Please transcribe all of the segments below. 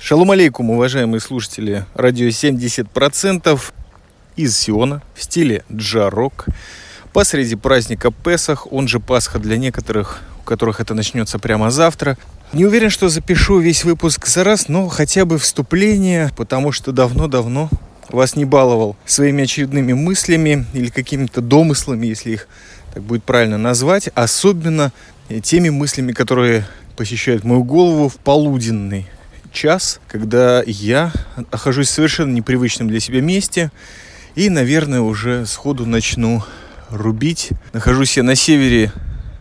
Шалом алейкум, уважаемые слушатели радио 70% из Сиона в стиле джарок посреди праздника Песах, он же Пасха для некоторых, у которых это начнется прямо завтра. Не уверен, что запишу весь выпуск за раз, но хотя бы вступление, потому что давно-давно вас не баловал своими очередными мыслями или какими-то домыслами, если их так будет правильно назвать, особенно теми мыслями, которые посещают мою голову в полуденный час, когда я нахожусь в совершенно непривычном для себя месте и, наверное, уже сходу начну рубить. Нахожусь я на севере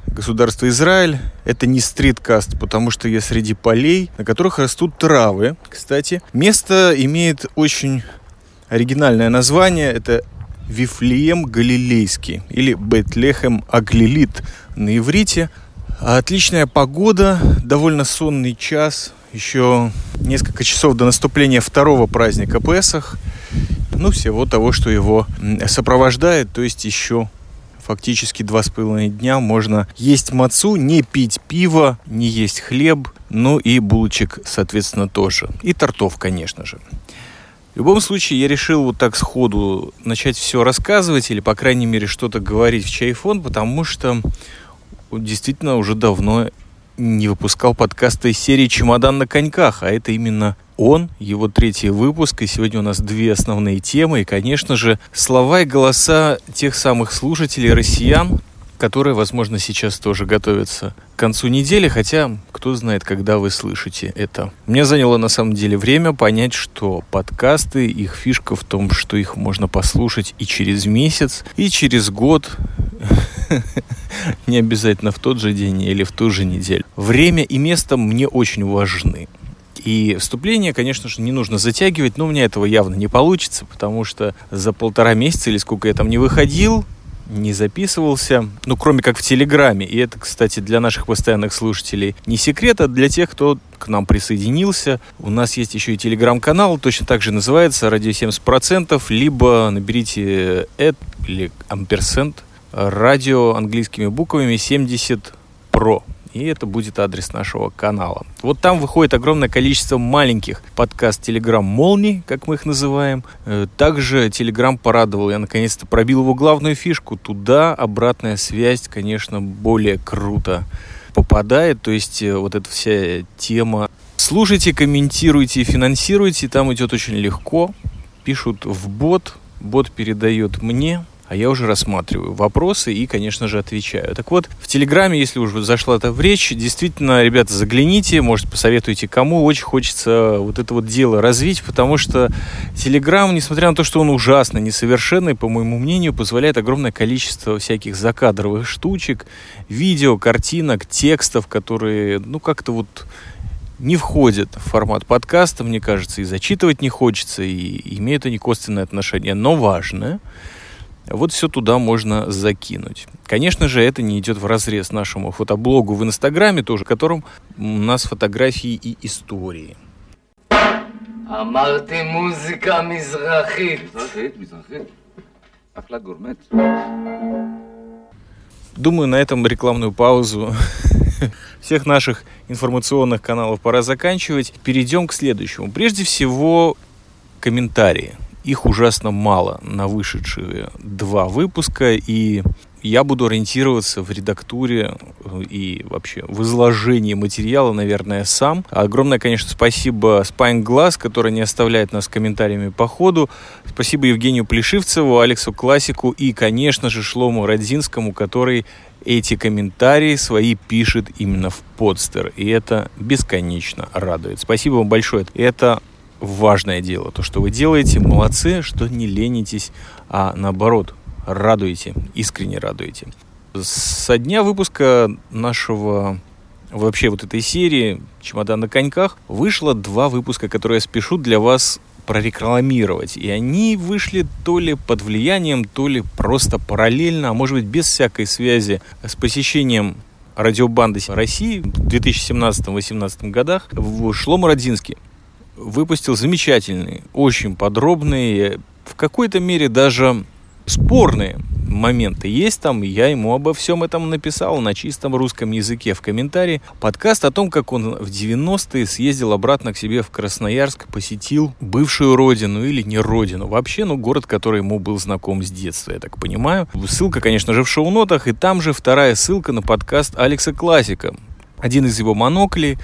государства Израиль. Это не стриткаст, потому что я среди полей, на которых растут травы. Кстати, место имеет очень оригинальное название. Это Вифлеем Галилейский или Бетлехем Аглилит на иврите. Отличная погода, довольно сонный час, еще несколько часов до наступления второго праздника Песах, ну, всего того, что его сопровождает, то есть еще фактически два с половиной дня можно есть мацу, не пить пиво, не есть хлеб, ну и булочек, соответственно, тоже. И тортов, конечно же. Любом случае, я решил вот так сходу начать все рассказывать или, по крайней мере, что-то говорить в чайфон, потому что действительно уже давно не выпускал подкаста из серии «Чемодан на коньках», а это именно он, его третий выпуск, и сегодня у нас две основные темы, и, конечно же, слова и голоса тех самых слушателей россиян, которые, возможно, сейчас тоже готовятся к концу недели, хотя кто знает, когда вы слышите это. Мне заняло на самом деле время понять, что подкасты, их фишка в том, что их можно послушать и через месяц, и через год, не обязательно в тот же день или в ту же неделю. Время и место мне очень важны. И вступление, конечно же, не нужно затягивать, но у меня этого явно не получится, потому что за полтора месяца или сколько я там не выходил, не записывался, ну, кроме как в Телеграме. И это, кстати, для наших постоянных слушателей не секрет, а для тех, кто к нам присоединился. У нас есть еще и Телеграм-канал, точно так же называется «Радио 70%», либо наберите «эд» или «амперсент», радио английскими буквами 70 Pro. И это будет адрес нашего канала. Вот там выходит огромное количество маленьких подкаст Telegram молний, как мы их называем. Э, также Telegram порадовал, я наконец-то пробил его главную фишку. Туда обратная связь, конечно, более круто попадает. То есть э, вот эта вся тема Слушайте, комментируйте финансируйте. Там идет очень легко. Пишут в бот. Бот передает мне а я уже рассматриваю вопросы и, конечно же, отвечаю. Так вот, в Телеграме, если уже зашла это в речь, действительно, ребята, загляните, может, посоветуйте кому. Очень хочется вот это вот дело развить, потому что Телеграм, несмотря на то, что он ужасно несовершенный, по моему мнению, позволяет огромное количество всяких закадровых штучек, видео, картинок, текстов, которые, ну, как-то вот не входят в формат подкаста, мне кажется, и зачитывать не хочется, и имеют они косвенное отношение, но важное – вот все туда можно закинуть. Конечно же, это не идет в разрез нашему фотоблогу в Инстаграме, тоже, в котором у нас фотографии и истории. אמרתי מוזיקה מזרחית. מזרחית, מזרחית. אחלה גורמט. Думаю, на этом рекламную паузу всех наших информационных каналов пора заканчивать. Перейдем к следующему. Прежде всего, комментарии их ужасно мало на вышедшие два выпуска, и я буду ориентироваться в редактуре э, и вообще в изложении материала, наверное, сам. Огромное, конечно, спасибо Spine Glass, который не оставляет нас комментариями по ходу. Спасибо Евгению Плешивцеву, Алексу Классику и, конечно же, Шлому Родзинскому, который эти комментарии свои пишет именно в подстер. И это бесконечно радует. Спасибо вам большое. Это важное дело. То, что вы делаете, молодцы, что не ленитесь, а наоборот, радуете, искренне радуете. Со дня выпуска нашего вообще вот этой серии «Чемодан на коньках» вышло два выпуска, которые я спешу для вас прорекламировать. И они вышли то ли под влиянием, то ли просто параллельно, а может быть без всякой связи с посещением радиобанды России в 2017-2018 годах в Шлом Родзинский выпустил замечательные, очень подробные, в какой-то мере даже спорные моменты есть там, я ему обо всем этом написал на чистом русском языке в комментарии. Подкаст о том, как он в 90-е съездил обратно к себе в Красноярск, посетил бывшую родину или не родину. Вообще, ну, город, который ему был знаком с детства, я так понимаю. Ссылка, конечно же, в шоу-нотах, и там же вторая ссылка на подкаст Алекса Классика. Один из его моноклей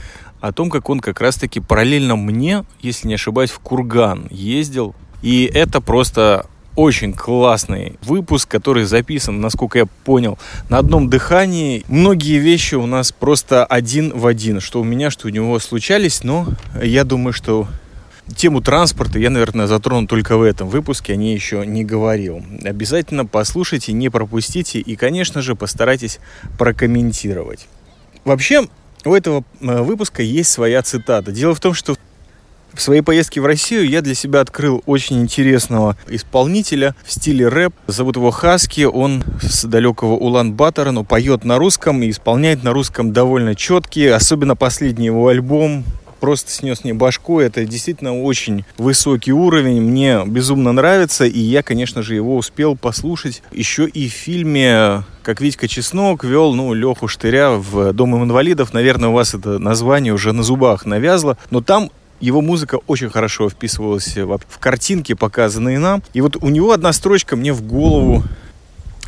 о том, как он как раз-таки параллельно мне, если не ошибаюсь, в Курган ездил. И это просто очень классный выпуск, который записан, насколько я понял, на одном дыхании. Многие вещи у нас просто один в один, что у меня, что у него случались, но я думаю, что Тему транспорта я, наверное, затрону только в этом выпуске, о ней еще не говорил. Обязательно послушайте, не пропустите и, конечно же, постарайтесь прокомментировать. Вообще, у этого э, выпуска есть своя цитата. Дело в том, что в своей поездке в Россию я для себя открыл очень интересного исполнителя в стиле рэп. Зовут его Хаски, он с далекого Улан-Батора, но поет на русском и исполняет на русском довольно четкие. Особенно последний его альбом просто снес мне башку. Это действительно очень высокий уровень. Мне безумно нравится. И я, конечно же, его успел послушать еще и в фильме как Витька Чеснок вел, ну, Леху Штыря в Дом инвалидов. Наверное, у вас это название уже на зубах навязло. Но там его музыка очень хорошо вписывалась в, в картинки, показанные нам. И вот у него одна строчка мне в голову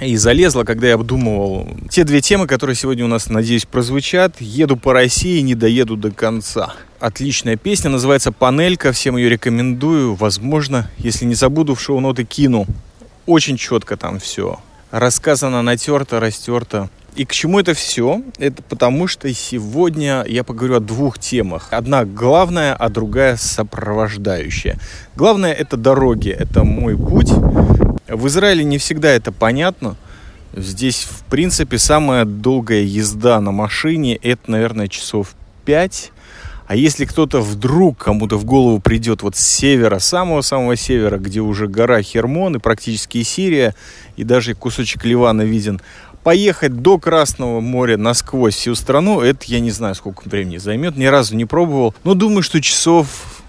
и залезла, когда я обдумывал те две темы, которые сегодня у нас, надеюсь, прозвучат. «Еду по России, не доеду до конца». Отличная песня, называется «Панелька», всем ее рекомендую. Возможно, если не забуду, в шоу-ноты кину. Очень четко там все. Рассказано, натерто, растерто. И к чему это все? Это потому, что сегодня я поговорю о двух темах. Одна главная, а другая сопровождающая. Главное это дороги, это мой путь. В Израиле не всегда это понятно. Здесь, в принципе, самая долгая езда на машине это, наверное, часов 5. А если кто-то вдруг кому-то в голову придет вот с севера, самого-самого севера, где уже гора Хермон и практически Сирия, и даже кусочек Ливана виден, поехать до Красного моря насквозь всю страну, это я не знаю, сколько времени займет, ни разу не пробовал. Но думаю, что часов,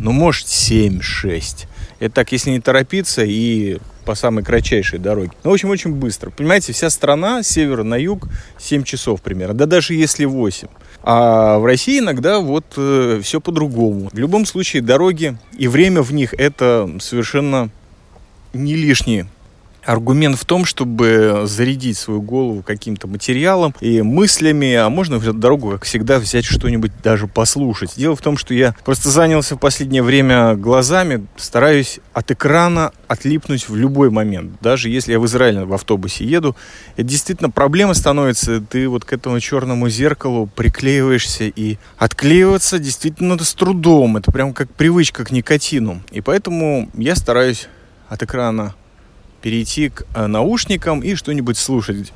ну, может, 7-6. Это так, если не торопиться и по самой кратчайшей дороге. Ну, в общем, очень быстро. Понимаете, вся страна с севера на юг 7 часов примерно. Да даже если 8. А в России иногда вот э, все по-другому. В любом случае, дороги и время в них это совершенно не лишние аргумент в том, чтобы зарядить свою голову каким-то материалом и мыслями, а можно в дорогу, как всегда, взять что-нибудь даже послушать. Дело в том, что я просто занялся в последнее время глазами, стараюсь от экрана отлипнуть в любой момент. Даже если я в Израиле в автобусе еду, это действительно проблема становится. Ты вот к этому черному зеркалу приклеиваешься и отклеиваться действительно с трудом. Это прям как привычка к никотину. И поэтому я стараюсь от экрана перейти к э, наушникам и что-нибудь слушать.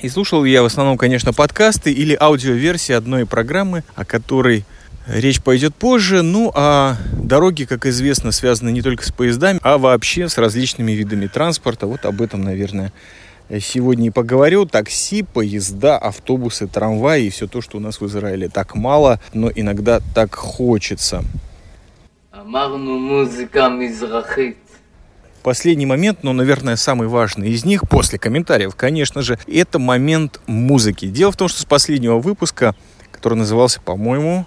И слушал я в основном, конечно, подкасты или аудиоверсии одной программы, о которой речь пойдет позже. Ну, а дороги, как известно, связаны не только с поездами, а вообще с различными видами транспорта. Вот об этом, наверное, сегодня и поговорю. Такси, поезда, автобусы, трамваи и все то, что у нас в Израиле так мало, но иногда так хочется. Амарну музыка мизрахит. Последний момент, но, наверное, самый важный из них, после комментариев, конечно же, это момент музыки. Дело в том, что с последнего выпуска, который назывался, по-моему,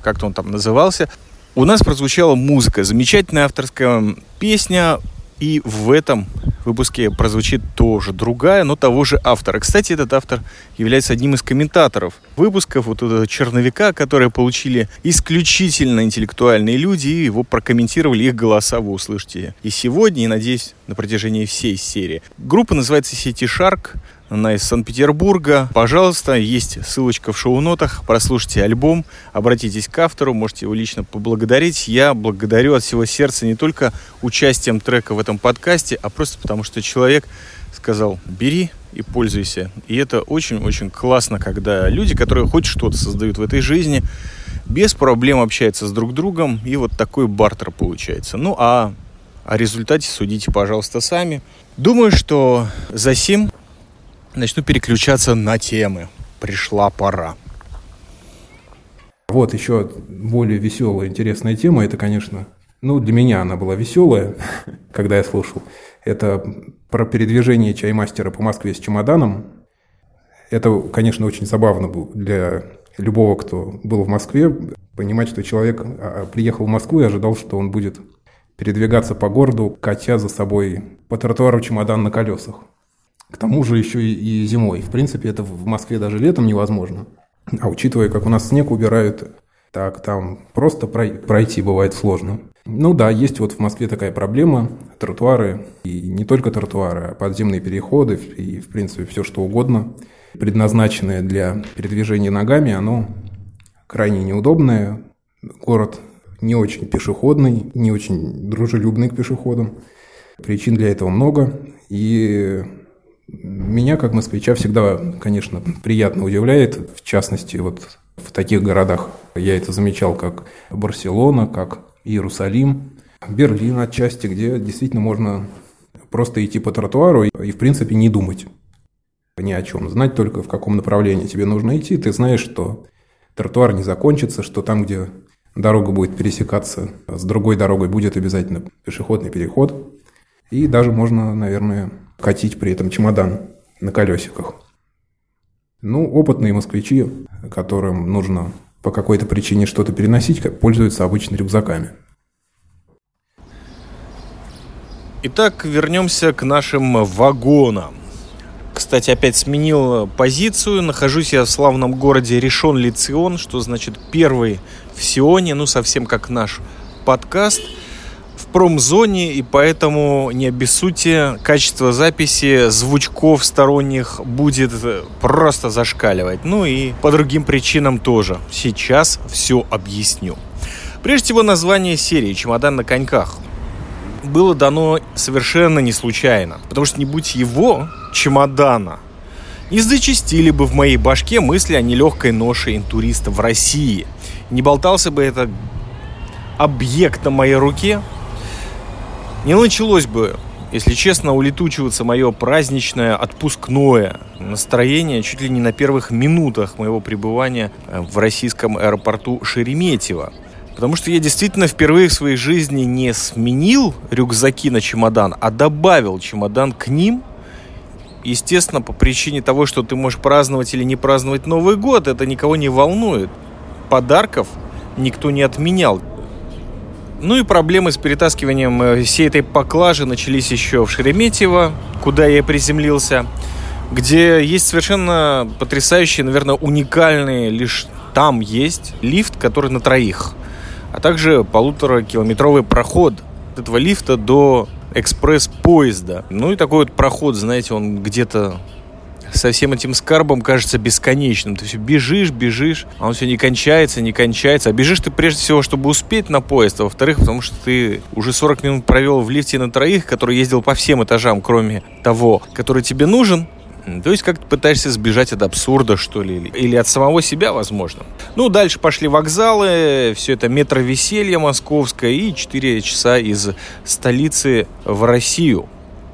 как-то он там назывался, у нас прозвучала музыка, замечательная авторская песня, и в этом выпуске прозвучит тоже другая, но того же автора. Кстати, этот автор является одним из комментаторов выпусков вот этого черновика, которые получили исключительно интеллектуальные люди, и его прокомментировали, их голоса вы услышите и сегодня, и, надеюсь, на протяжении всей серии. Группа называется City Shark, она из Санкт-Петербурга. Пожалуйста, есть ссылочка в шоу-нотах. Прослушайте альбом, обратитесь к автору, можете его лично поблагодарить. Я благодарю от всего сердца не только участием трека в этом подкасте, а просто потому, что человек сказал, бери и пользуйся. И это очень-очень классно, когда люди, которые хоть что-то создают в этой жизни, без проблем общаются с друг другом, и вот такой бартер получается. Ну, а о результате судите, пожалуйста, сами. Думаю, что за сим начну переключаться на темы. Пришла пора. Вот еще более веселая, интересная тема. Это, конечно, Ну, для меня она была веселая, когда я слушал. Это про передвижение чаймастера по Москве с чемоданом. Это, конечно, очень забавно было для любого, кто был в Москве, понимать, что человек а, приехал в Москву и ожидал, что он будет передвигаться по городу, катя за собой по тротуару чемодан на колесах. К тому же еще и зимой. В принципе, это в Москве даже летом невозможно. А учитывая, как у нас снег убирают, так там просто пройти бывает сложно. Ну да, есть вот в Москве такая проблема. Тротуары, и не только тротуары, а подземные переходы, и в принципе все что угодно, предназначенное для передвижения ногами, оно крайне неудобное. Город не очень пешеходный, не очень дружелюбный к пешеходам. Причин для этого много. И меня, как москвича, всегда, конечно, приятно удивляет, в частности, вот в таких городах я это замечал, как Барселона, как Иерусалим, Берлин отчасти, где действительно можно просто идти по тротуару и, в принципе, не думать ни о чем. Знать только, в каком направлении тебе нужно идти. Ты знаешь, что тротуар не закончится, что там, где дорога будет пересекаться с другой дорогой, будет обязательно пешеходный переход. И даже можно, наверное, катить при этом чемодан на колесиках. Ну, опытные москвичи, которым нужно по какой-то причине что-то переносить, пользуются обычно рюкзаками. Итак, вернемся к нашим вагонам. Кстати, опять сменил позицию. Нахожусь я в славном городе Решон Лицион, что значит первый в Сионе, ну совсем как наш подкаст – промзоне, и поэтому не обессудьте, качество записи звучков сторонних будет просто зашкаливать. Ну и по другим причинам тоже. Сейчас все объясню. Прежде всего, название серии «Чемодан на коньках» было дано совершенно не случайно. Потому что не будь его, чемодана, не зачастили бы в моей башке мысли о нелегкой ноше интуриста в России. Не болтался бы этот объект на моей руке, не началось бы, если честно, улетучиваться мое праздничное отпускное настроение чуть ли не на первых минутах моего пребывания э, в российском аэропорту Шереметьево. Потому что я действительно впервые в своей жизни не сменил рюкзаки на чемодан, а добавил чемодан к ним. Естественно, по причине того, что ты можешь праздновать или не праздновать Новый год, это никого не волнует. Подарков никто не отменял. Ну и проблемы с перетаскиванием э, всей этой поклажи начались еще в Шереметьево, куда я приземлился, где есть совершенно потрясающий, наверное, уникальный лишь там есть лифт, который на троих, а также полуторакилометровый проход этого лифта до экспресс-поезда. Ну и такой вот проход, знаете, он где-то со всем этим скарбом кажется бесконечным. Ты все бежишь, бежишь, а он все не кончается, не кончается. А бежишь ты прежде всего, чтобы успеть на поезд, а во-вторых, потому что ты уже 40 минут провел в лифте на троих, который ездил по всем этажам, кроме того, который тебе нужен, то есть как ты пытаешься сбежать от абсурда, что ли, или от самого себя, возможно. Ну, дальше пошли вокзалы, все это метро веселья московское и 4 часа из столицы в Россию.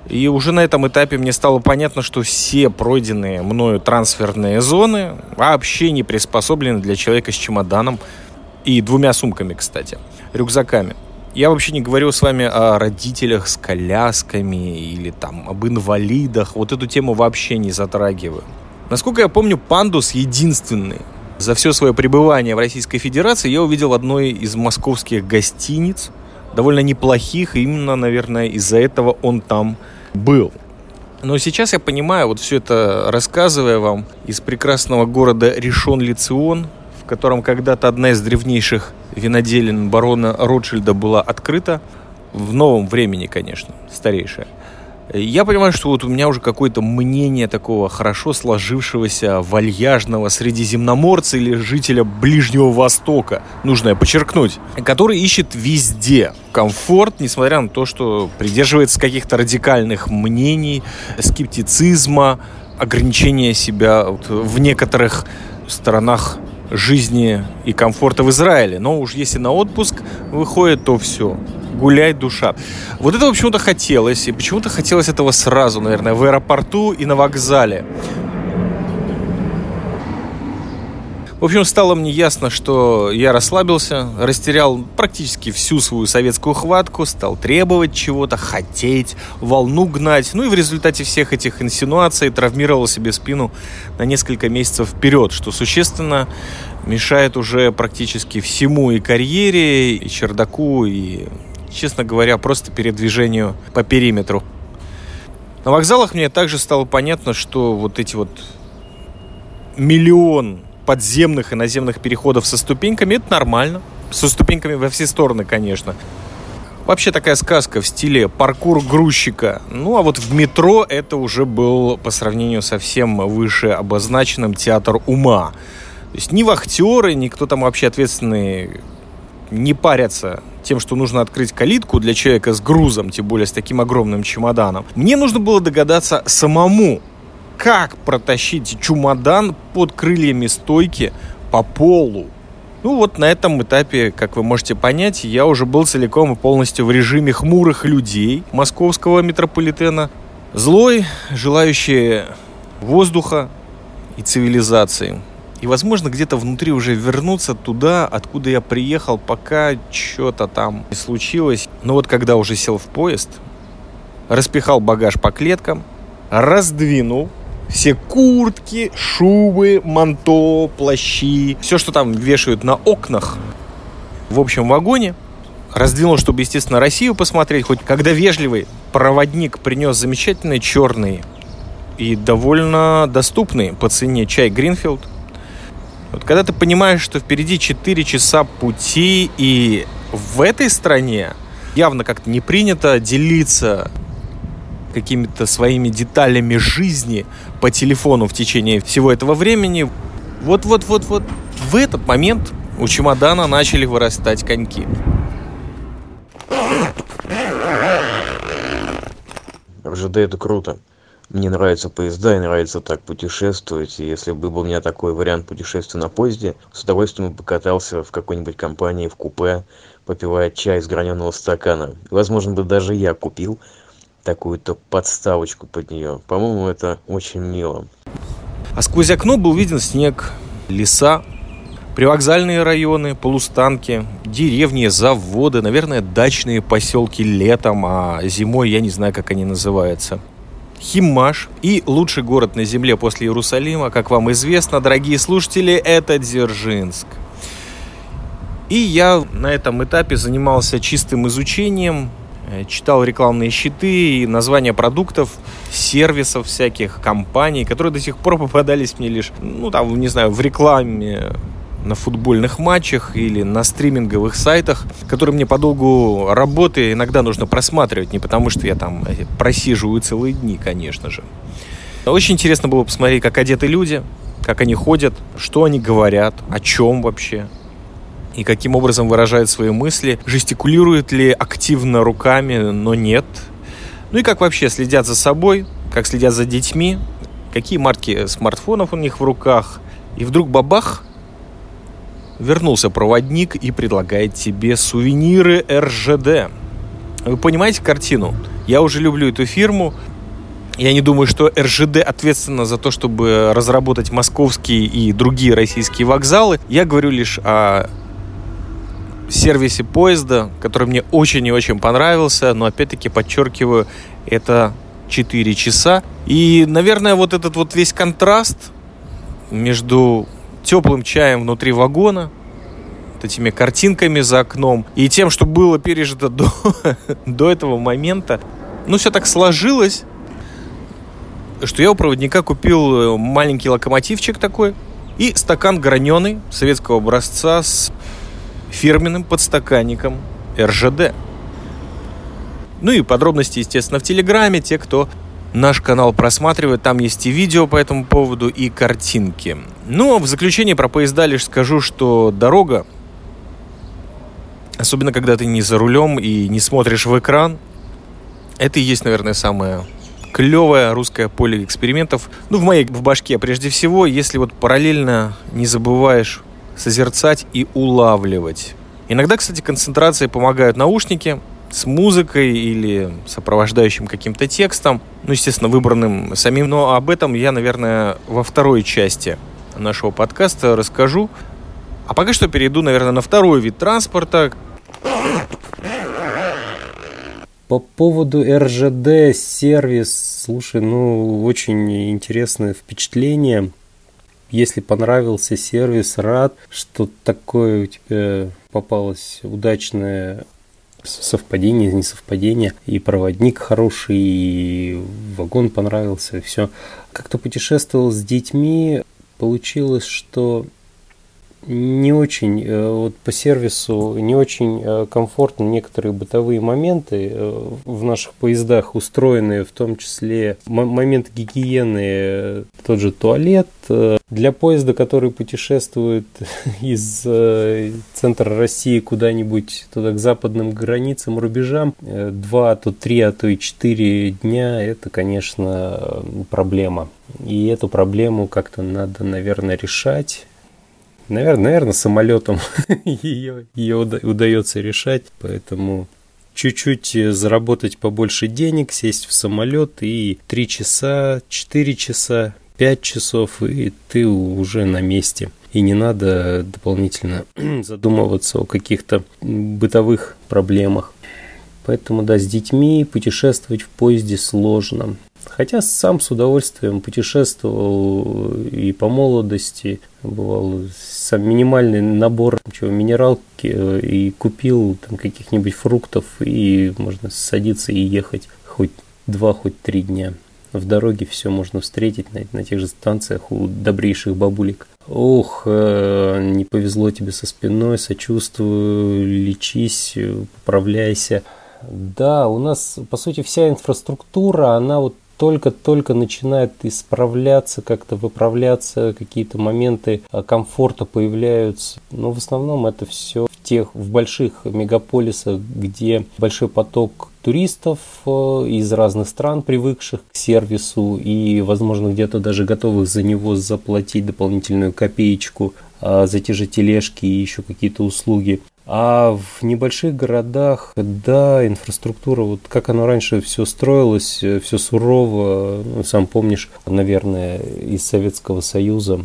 И уже на этом этапе мне стало понятно, что все пройденные мною трансферные зоны вообще не приспособлены для человека с чемоданом и двумя сумками, кстати, рюкзаками. Я вообще не говорю с вами о родителях с колясками или там об инвалидах. Вот эту тему вообще не затрагиваю. Насколько я помню, пандус единственный. За все свое пребывание в Российской Федерации я увидел одной из московских гостиниц, довольно неплохих, и именно, наверное, из-за этого он там был. Но сейчас я понимаю, вот все это рассказывая вам, из прекрасного города Решон-Лицион, в котором когда-то одна из древнейших виноделин барона Ротшильда была открыта, в новом времени, конечно, старейшая. Я понимаю, что вот у меня уже какое-то мнение такого хорошо сложившегося вальяжного средиземноморца или жителя Ближнего Востока, нужно подчеркнуть, который ищет везде комфорт, несмотря на то, что придерживается каких-то радикальных мнений, скептицизма, ограничения себя в некоторых сторонах жизни и комфорта в Израиле. Но уж если на отпуск выходит, то все гуляй душа. Вот это почему-то хотелось, и почему-то хотелось этого сразу, наверное, в аэропорту и на вокзале. В общем, стало мне ясно, что я расслабился, растерял практически всю свою советскую хватку, стал требовать чего-то, хотеть, волну гнать. Ну и в результате всех этих инсинуаций травмировал себе спину на несколько месяцев вперед, что существенно мешает уже практически всему и карьере, и чердаку, и, честно говоря, просто передвижению по периметру. На вокзалах мне также стало понятно, что вот эти вот миллион подземных и наземных переходов со ступеньками, это нормально. Со ступеньками во все стороны, конечно. Вообще такая сказка в стиле паркур грузчика. Ну, а вот в метро это уже был по сравнению со всем выше обозначенным театр ума. То есть ни вахтеры, ни кто там вообще ответственный не парятся тем, что нужно открыть калитку для человека с грузом, тем более с таким огромным чемоданом. Мне нужно было догадаться самому, как протащить чемодан под крыльями стойки по полу. Ну вот на этом этапе, как вы можете понять, я уже был целиком и полностью в режиме хмурых людей московского метрополитена. Злой, желающий воздуха и цивилизации. И, возможно, где-то внутри уже вернуться туда, откуда я приехал, пока что-то там не случилось. Но вот когда уже сел в поезд, распихал багаж по клеткам, раздвинул все куртки, шубы, манто, плащи, все, что там вешают на окнах в общем вагоне. Раздвинул, чтобы, естественно, Россию посмотреть, хоть когда вежливый проводник принес замечательный черный и довольно доступный по цене чай Гринфилд. Вот когда ты понимаешь, что впереди 4 часа пути, и в этой стране явно как-то не принято делиться какими-то своими деталями жизни по телефону в течение всего этого времени. Вот-вот-вот-вот в этот момент у чемодана начали вырастать коньки. РЖД это круто. Мне нравятся поезда и нравится так путешествовать. И если бы был у меня такой вариант путешествия на поезде, с удовольствием бы покатался в какой-нибудь компании в купе, попивая чай из граненого стакана. Возможно бы даже я купил такую-то подставочку под нее. По-моему, это очень мило. А сквозь окно был виден снег, леса, привокзальные районы, полустанки, деревни, заводы, наверное, дачные поселки летом, а зимой я не знаю, как они называются. Химмаш и лучший город на земле после Иерусалима, как вам известно, дорогие слушатели, это Дзержинск. И я на этом этапе занимался чистым изучением читал рекламные щиты и названия продуктов, сервисов всяких, компаний, которые до сих пор попадались мне лишь, ну, там, не знаю, в рекламе на футбольных матчах или на стриминговых сайтах, которые мне по долгу работы иногда нужно просматривать, не потому что я там э, просиживаю целые дни, конечно же. Очень интересно было посмотреть, как одеты люди, как они ходят, что они говорят, о чем вообще и каким образом выражает свои мысли, жестикулирует ли активно руками, но нет. Ну и как вообще следят за собой, как следят за детьми, какие марки смартфонов у них в руках. И вдруг бабах, вернулся проводник и предлагает тебе сувениры РЖД. Вы понимаете картину? Я уже люблю эту фирму. Я не думаю, что РЖД ответственна за то, чтобы разработать московские и другие российские вокзалы. Я говорю лишь о сервисе поезда, который мне очень и очень понравился, но опять-таки подчеркиваю, это 4 часа. И, наверное, вот этот вот весь контраст между теплым чаем внутри вагона, этими картинками за окном и тем, что было пережито до, до этого момента, ну, все так сложилось, что я у проводника купил маленький локомотивчик такой и стакан граненый советского образца с фирменным подстаканником РЖД. Ну и подробности, естественно, в Телеграме. Те, кто наш канал просматривает, там есть и видео по этому поводу, и картинки. Ну, а в заключение про поезда лишь скажу, что дорога, особенно когда ты не за рулем и не смотришь в экран, это и есть, наверное, самое клевое русское поле экспериментов. Ну, в моей в башке прежде всего, если вот параллельно не забываешь созерцать и улавливать. Иногда, кстати, концентрации помогают наушники с музыкой или сопровождающим каким-то текстом, ну, естественно, выбранным самим, но об этом я, наверное, во второй части нашего подкаста расскажу. А пока что перейду, наверное, на второй вид транспорта. По поводу РЖД сервис, слушай, ну, очень интересное впечатление. Если понравился сервис, рад, что такое у тебя попалось удачное совпадение, не совпадение, и проводник хороший, и вагон понравился, и все. Как-то путешествовал с детьми, получилось, что не очень э, вот по сервису не очень э, комфортно некоторые бытовые моменты э, в наших поездах устроены, в том числе момент гигиены, тот же туалет. Для поезда, который путешествует из центра России куда-нибудь туда к западным границам, рубежам, два, то три, а то и четыре дня, это, конечно, проблема. И эту проблему как-то надо, наверное, решать Наверное, наверное самолетом ее, ее удается решать, поэтому чуть-чуть заработать побольше денег, сесть в самолет и 3 часа, 4 часа, 5 часов, и ты уже на месте. И не надо дополнительно задумываться о каких-то бытовых проблемах. Поэтому, да, с детьми путешествовать в поезде сложно. Хотя сам с удовольствием путешествовал и по молодости, бывал сам минимальный набор чего, минералки э, и купил там каких-нибудь фруктов и можно садиться и ехать хоть два, хоть три дня. В дороге все можно встретить на, на тех же станциях у добрейших бабулек. Ох, э, не повезло тебе со спиной, сочувствую, лечись, поправляйся. Да, у нас, по сути, вся инфраструктура, она вот только-только начинает исправляться, как-то выправляться, какие-то моменты а, комфорта появляются. Но в основном это все в тех, в больших мегаполисах, где большой поток туристов э, из разных стран, привыкших к сервису и, возможно, где-то даже готовых за него заплатить дополнительную копеечку а, за те же тележки и еще какие-то услуги. А в небольших городах, да, инфраструктура, вот как оно раньше все строилось, э, все сурово, ну, сам помнишь, наверное, из Советского Союза,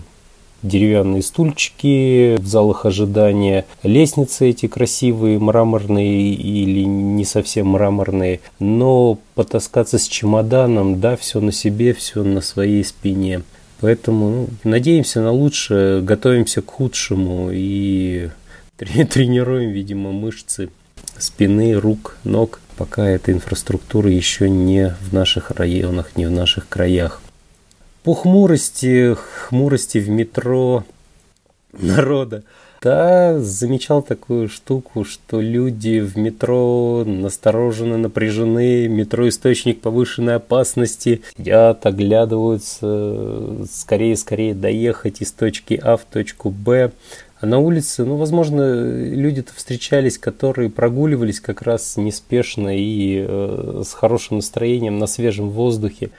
деревянные стульчики в залах ожидания, лестницы эти красивые, мраморные или не совсем мраморные, но потаскаться с чемоданом, да, все на себе, все на своей спине. Поэтому ну, надеемся на лучшее, готовимся к худшему и тренируем, видимо, мышцы спины, рук, ног, пока эта инфраструктура еще не в наших районах, не в наших краях. По хмурости, хмурости в метро народа. Да, замечал такую штуку, что люди в метро настороженно, напряжены, метро источник повышенной опасности, сидят, оглядываются, скорее-скорее доехать из точки А в точку Б. А на улице, ну, возможно, люди-то встречались, которые прогуливались как раз неспешно и э, с хорошим настроением на свежем воздухе,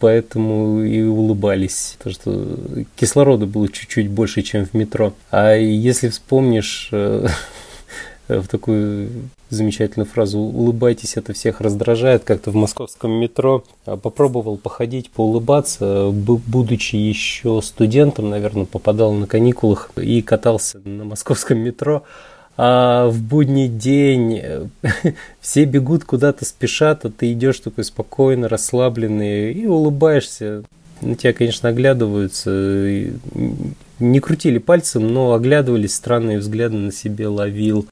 поэтому и улыбались. То, что кислорода было чуть-чуть больше, чем в метро. А если вспомнишь э, в такую замечательную фразу «улыбайтесь, это всех раздражает», как-то в московском метро а, попробовал походить, поулыбаться, будучи еще студентом, наверное, попадал на каникулах и катался на московском метро, а в будний день все бегут куда-то спешат, а ты идешь такой спокойно, расслабленный и улыбаешься. На тебя, конечно, оглядываются, не крутили пальцем, но оглядывались, странные взгляды на себе ловил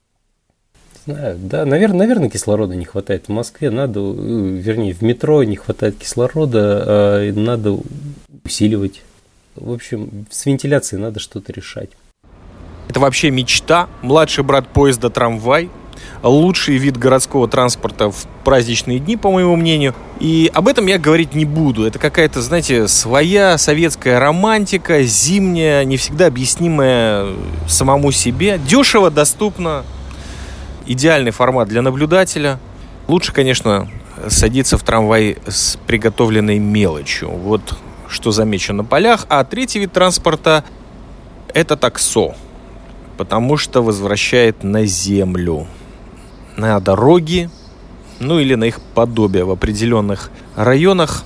знаю, да, наверное, наверное, кислорода не хватает в Москве, надо, вернее, в метро не хватает кислорода, а надо усиливать. В общем, с вентиляцией надо что-то решать. Это вообще мечта. Младший брат поезда трамвай. Лучший вид городского транспорта в праздничные дни, по моему мнению. И об этом я говорить не буду. Это какая-то, знаете, своя советская романтика, зимняя, не всегда объяснимая самому себе. Дешево, доступно, идеальный формат для наблюдателя. Лучше, конечно, садиться в трамвай с приготовленной мелочью. Вот что замечено на полях. А третий вид транспорта – это таксо. Потому что возвращает на землю. На дороги, ну или на их подобие в определенных районах.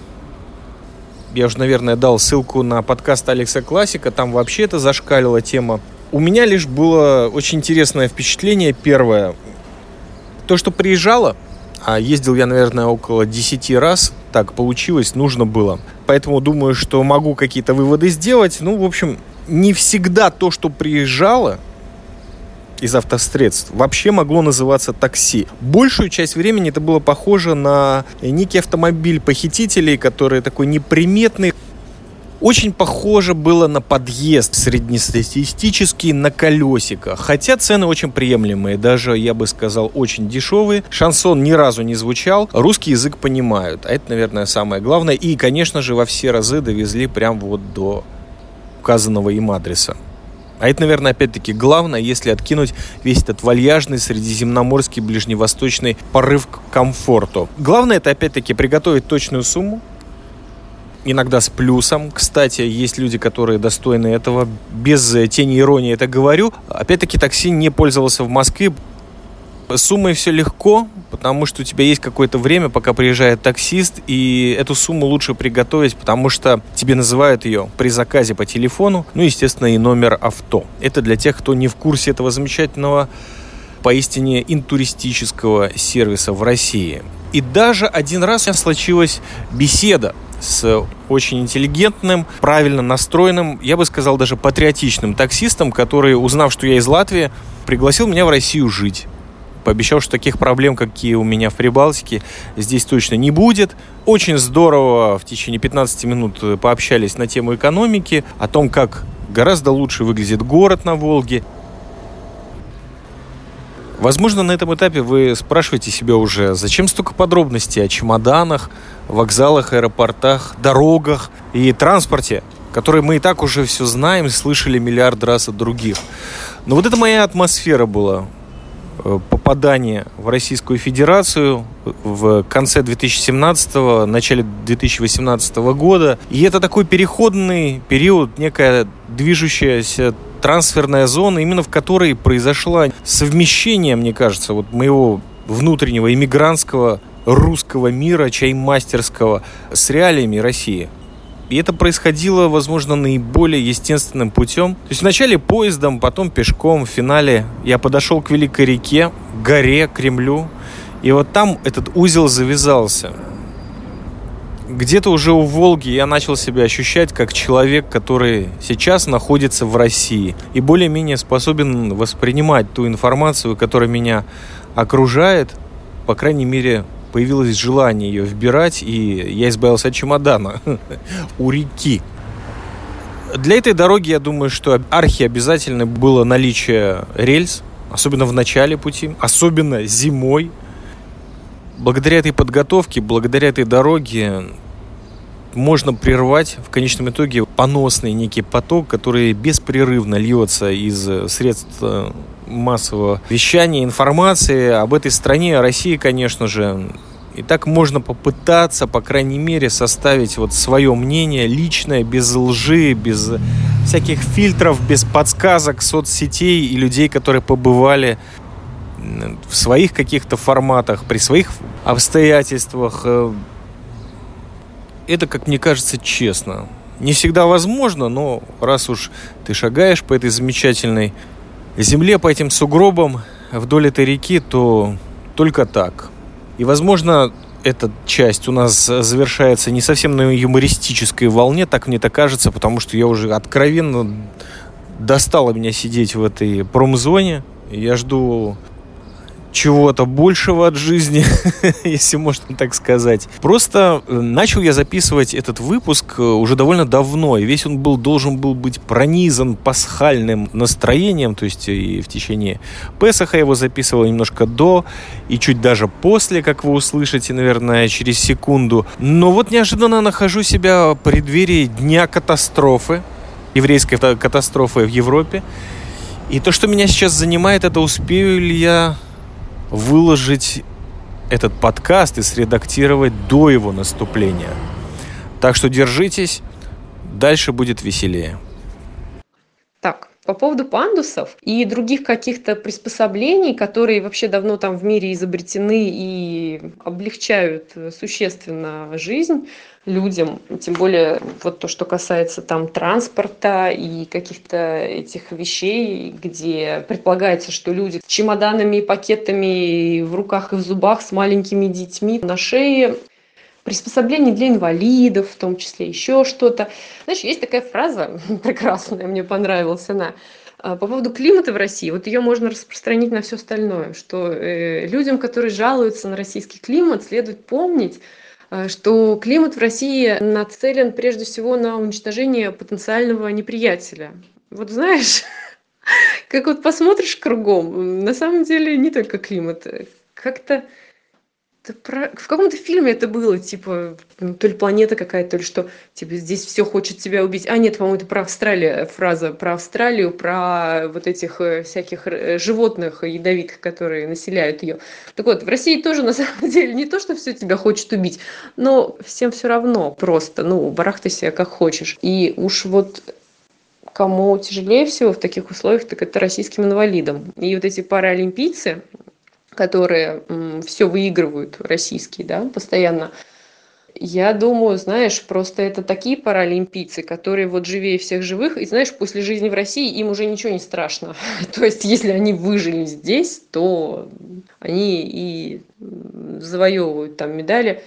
Я уже, наверное, дал ссылку на подкаст Алекса Классика. Там вообще это зашкалила тема. У меня лишь было очень интересное впечатление. Первое. То, что приезжала, а ездил я, наверное, около 10 раз. Так получилось, нужно было. Поэтому думаю, что могу какие-то выводы сделать. Ну, в общем, не всегда то, что приезжало, из автосредств вообще могло называться такси. Большую часть времени это было похоже на некий автомобиль похитителей, который такой неприметный, очень похоже было на подъезд среднестатистический на колесиках. Хотя цены очень приемлемые, даже, я бы сказал, очень дешевые. Шансон ни разу не звучал. Русский язык понимают. А это, наверное, самое главное. И, конечно же, во все разы довезли прям вот до указанного им адреса. А это, наверное, опять-таки главное, если откинуть весь этот вальяжный средиземноморский ближневосточный порыв к комфорту. Главное это, опять-таки, приготовить точную сумму, иногда с плюсом. Кстати, есть люди, которые достойны этого. Без тени иронии это говорю. Опять-таки, такси не пользовался в Москве. С суммой все легко, потому что у тебя есть какое-то время, пока приезжает таксист, и эту сумму лучше приготовить, потому что тебе называют ее при заказе по телефону, ну, естественно, и номер авто. Это для тех, кто не в курсе этого замечательного поистине интуристического сервиса в России. И даже один раз у меня случилась беседа с очень интеллигентным, правильно настроенным, я бы сказал, даже патриотичным таксистом, который, узнав, что я из Латвии, пригласил меня в Россию жить. Пообещал, что таких проблем, какие у меня в Прибалтике, здесь точно не будет. Очень здорово в течение 15 минут пообщались на тему экономики, о том, как гораздо лучше выглядит город на Волге. Возможно, на этом этапе вы спрашиваете себя уже, зачем столько подробностей о чемоданах, вокзалах, аэропортах, дорогах и транспорте, которые мы и так уже все знаем слышали миллиард раз от других. Но вот это моя атмосфера была. Э, попадание в Российскую Федерацию в конце 2017 начале 2018 года. И это такой переходный период, некая движущаяся трансферная зона, именно в которой произошло совмещение, мне кажется, вот моего внутреннего иммигрантского русского мира, чаймастерского с реалиями России. И это происходило, возможно, наиболее естественным путем. То есть вначале поездом, потом пешком, в финале я подошел к Великой реке, горе, Кремлю. И вот там этот узел завязался. Где-то уже у Волги я начал себя ощущать как человек, который сейчас находится в России и более-менее способен воспринимать ту информацию, которая меня окружает, по крайней мере, появилось желание ее вбирать, и я избавился от чемодана у реки. Для этой дороги, я думаю, что архи обязательно было наличие рельс, особенно в начале пути, особенно зимой. Благодаря этой подготовке, благодаря этой дороге можно прервать в конечном итоге поносный некий поток, который беспрерывно льется из средств э, массового вещания, информации об этой стране, о России, конечно же. И так можно попытаться, по крайней мере, составить вот свое мнение личное, без лжи, без всяких фильтров, без подсказок соцсетей и людей, которые побывали в своих каких-то форматах, при своих обстоятельствах. Э, это, как мне кажется, честно. Не всегда возможно, но раз уж ты шагаешь по этой замечательной земле, по этим сугробам вдоль этой реки, то только так. И, возможно, эта часть у нас завершается не совсем на юмористической волне, так мне так кажется, потому что я уже откровенно достало меня сидеть в этой промзоне. Я жду чего-то большего от жизни, если можно так сказать. Просто э, начал я записывать этот выпуск э, уже довольно давно, и весь он был, должен был быть пронизан пасхальным настроением, то есть и в течение Песаха его записывал немножко до, и чуть даже после, как вы услышите, наверное, через секунду. Но вот неожиданно нахожу себя в преддверии Дня катастрофы, еврейской катастрофы в Европе, и то, что меня сейчас занимает, это успею ли я выложить этот подкаст и средактировать до его наступления. Так что держитесь, дальше будет веселее. Так, По поводу пандусов и других каких-то приспособлений, которые вообще давно там в мире изобретены и облегчают существенно жизнь, людям, тем более вот то, что касается там транспорта и каких-то этих вещей, где предполагается, что люди с чемоданами и пакетами в руках и в зубах с маленькими детьми на шее приспособления для инвалидов, в том числе еще что-то. Знаешь, есть такая фраза прекрасная, мне понравилась она, а, по поводу климата в России, вот ее можно распространить на все остальное, что э, людям, которые жалуются на российский климат, следует помнить, что климат в России нацелен прежде всего на уничтожение потенциального неприятеля. Вот знаешь, как вот посмотришь кругом, на самом деле не только климат, э, как-то. В каком-то фильме это было, типа, ну, то ли планета какая-то, то ли что, типа, здесь все хочет тебя убить. А, нет, по-моему, это про Австралию, фраза про Австралию, про вот этих э, всяких э, животных ядовитых, которые населяют ее. Так вот, в России тоже, на самом деле, не то, что все тебя хочет убить, но всем все равно просто, ну, барахтайся как хочешь. И уж вот кому тяжелее всего в таких условиях, так это российским инвалидам. И вот эти паралимпийцы, которые все выигрывают российские, да, постоянно. Я думаю, знаешь, просто это такие паралимпийцы, которые вот живее всех живых, и знаешь, после жизни в России им уже ничего не страшно. То есть, если они выжили здесь, то они и завоевывают там медали.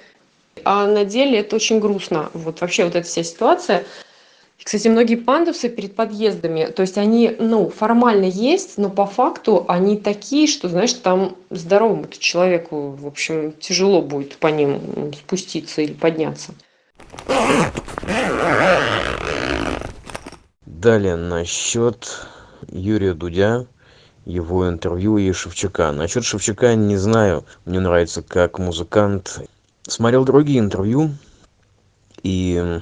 А на деле это очень грустно. Вот вообще вот эта вся ситуация – кстати, многие пандусы перед подъездами, то есть они, ну, формально есть, но по факту они такие, что, знаешь, там здоровому человеку, в общем, тяжело будет по ним спуститься или подняться. Далее насчет Юрия Дудя, его интервью и Шевчука. Насчет Шевчука не знаю, мне нравится как музыкант. Смотрел другие интервью, и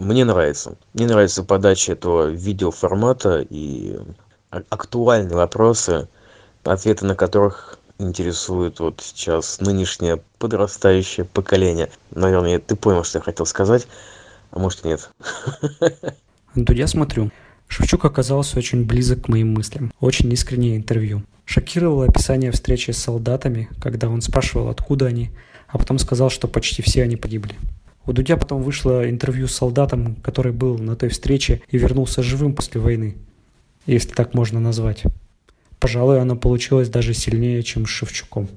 мне нравится мне нравится подача этого видеоформата и актуальные вопросы ответы на которых интересуют вот сейчас нынешнее подрастающее поколение наверное ты понял что я хотел сказать а может нет Дудя смотрю. Шевчук оказался очень близок к моим мыслям. Очень искреннее интервью. Шокировало описание встречи с солдатами, когда он спрашивал, откуда они, а потом сказал, что почти все они погибли. У Дудя потом вышло интервью с солдатом, который был на той встрече и вернулся живым после войны, если так можно назвать. Пожалуй, оно получилось даже сильнее, чем с Шевчуком.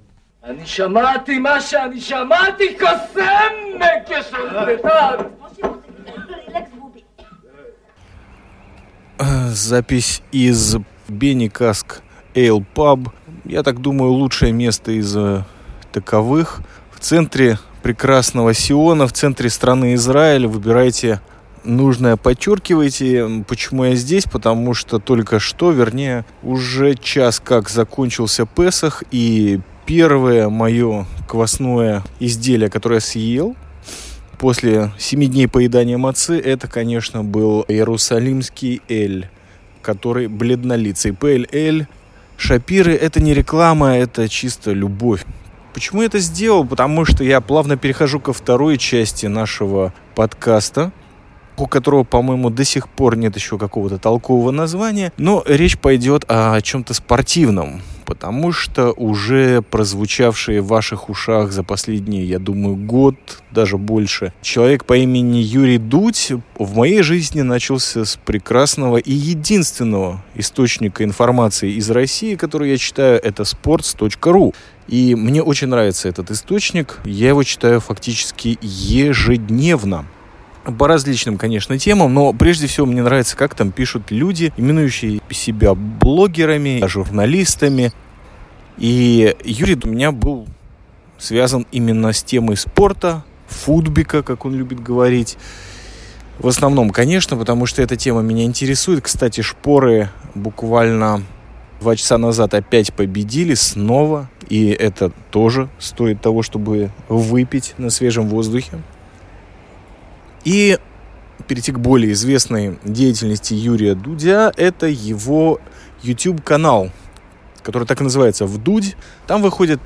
Запись из Бенни Каск Эйл Паб. Я так думаю, лучшее место из э, таковых. В центре прекрасного Сиона в центре страны Израиль. Выбирайте нужное, подчеркивайте. Почему я здесь? Потому что только что, вернее, уже час как закончился Песах, и первое мое квасное изделие, которое я съел после семи дней поедания мацы, это, конечно, был Иерусалимский Эль, который бледнолицый. ПЛЛ Шапиры – это не реклама, это чисто любовь. Почему я это сделал? Потому что я плавно перехожу ко второй части нашего подкаста, у которого, по-моему, до сих пор нет еще какого-то толкового названия, но речь пойдет о чем-то спортивном потому что уже прозвучавшие в ваших ушах за последние, я думаю, год, даже больше, человек по имени Юрий Дудь в моей жизни начался с прекрасного и единственного источника информации из России, который я читаю, это sports.ru. И мне очень нравится этот источник. Я его читаю фактически ежедневно по различным, конечно, темам, но прежде всего мне нравится, как там пишут люди, именующие себя блогерами, журналистами. И Юрий у меня был связан именно с темой спорта, футбика, как он любит говорить. В основном, конечно, потому что эта тема меня интересует. Кстати, шпоры буквально два часа назад опять победили снова. И это тоже стоит того, чтобы выпить на свежем воздухе. И перейти к более известной деятельности Юрия Дудя, это его YouTube-канал, который так и называется «Вдудь». Там выходят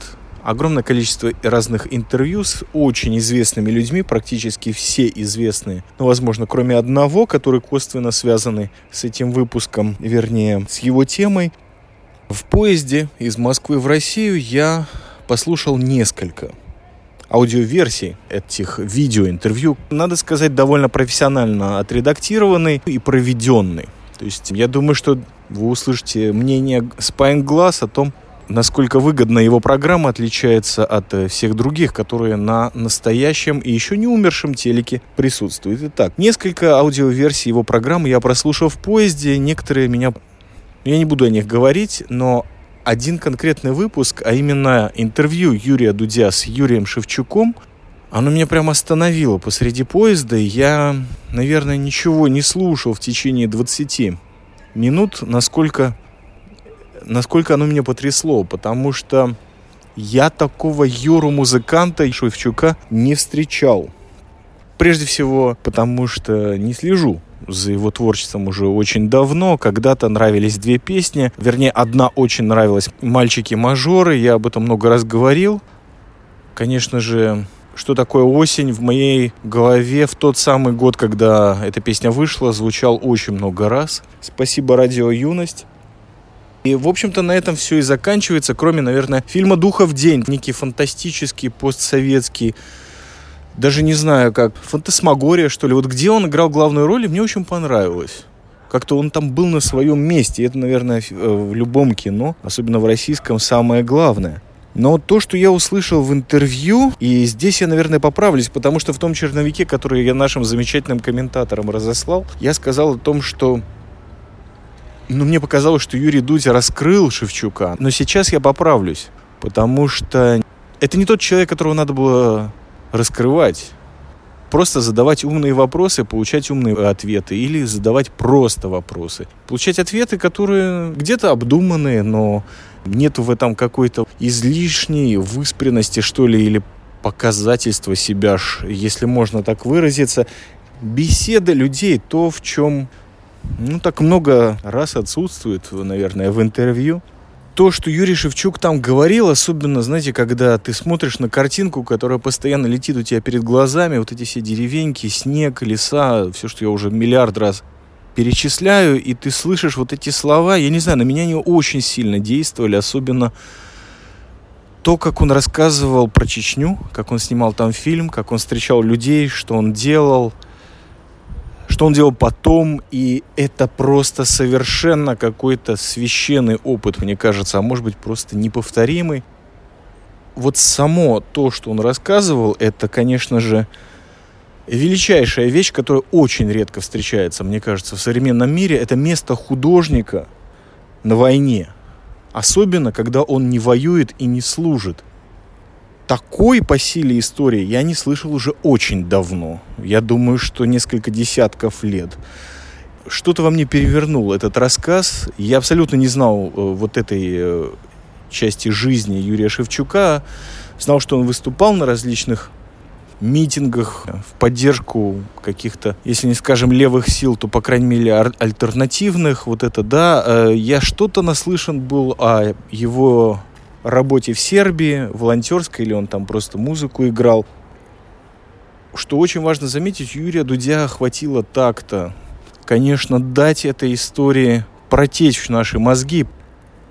огромное количество разных интервью с очень известными людьми, практически все известные, ну, возможно, кроме одного, который косвенно связаны с этим выпуском, вернее, с его темой. В поезде из Москвы в Россию я послушал несколько аудиоверсий этих видеоинтервью, надо сказать, довольно профессионально отредактированный и проведенный. То есть я думаю, что вы услышите мнение Spine Glass о том, насколько выгодно его программа отличается от э, всех других, которые на настоящем и еще не умершем телеке присутствуют. Итак, несколько аудиоверсий его программы я прослушал в поезде, некоторые меня... Я не буду о них говорить, но один конкретный выпуск, а именно интервью Юрия Дудя с Юрием Шевчуком, оно меня прямо остановило посреди поезда. Я, наверное, ничего не слушал в течение 20 минут, насколько, насколько оно меня потрясло, потому что я такого Юру-музыканта Шевчука не встречал. Прежде всего, потому что не слежу за его творчеством уже очень давно. Когда-то нравились две песни. Вернее, одна очень нравилась «Мальчики-мажоры». Я об этом много раз говорил. Конечно же, что такое осень в моей голове в тот самый год, когда эта песня вышла, звучал очень много раз. Спасибо радио «Юность». И, в общем-то, на этом все и заканчивается, кроме, наверное, фильма «Духа в день». Некий фантастический, постсоветский даже не знаю, как фантасмагория, что ли. Вот где он играл главную роль, мне очень понравилось. Как-то он там был на своем месте. это, наверное, э, в любом кино, особенно в российском, самое главное. Но то, что я услышал в интервью, и здесь я, наверное, поправлюсь, потому что в том черновике, который я нашим замечательным комментаторам разослал, я сказал о том, что ну, мне показалось, что Юрий Дудь раскрыл Шевчука. Но сейчас я поправлюсь, потому что это не тот человек, которого надо было раскрывать. Просто задавать умные вопросы, получать умные ответы. Или задавать просто вопросы. Получать ответы, которые где-то обдуманные, но нету в этом какой-то излишней выспренности, что ли, или показательства себя, если можно так выразиться. Беседа людей, то, в чем ну, так много раз отсутствует, наверное, в интервью то, что Юрий Шевчук там говорил, особенно, знаете, когда ты смотришь на картинку, которая постоянно летит у тебя перед глазами, вот эти все деревеньки, снег, леса, все, что я уже миллиард раз перечисляю, и ты слышишь вот эти слова, я не знаю, на меня они очень сильно действовали, особенно то, как он рассказывал про Чечню, как он снимал там фильм, как он встречал людей, что он делал – что он делал потом, и это просто совершенно какой-то священный опыт, мне кажется, а может быть просто неповторимый. Вот само то, что он рассказывал, это, конечно же, величайшая вещь, которая очень редко встречается, мне кажется, в современном мире. Это место художника на войне. Особенно, когда он не воюет и не служит такой по силе истории я не слышал уже очень давно. Я думаю, что несколько десятков лет. Что-то во мне перевернул этот рассказ. Я абсолютно не знал э, вот этой э, части жизни Юрия Шевчука. Знал, что он выступал на различных митингах в поддержку каких-то, если не скажем левых сил, то, по крайней мере, альтернативных. Вот это, да. Э, я что-то наслышан был о его работе в Сербии, волонтерской, или он там просто музыку играл. Что очень важно заметить, Юрия Дудя хватило так-то, конечно, дать этой истории протечь в наши мозги,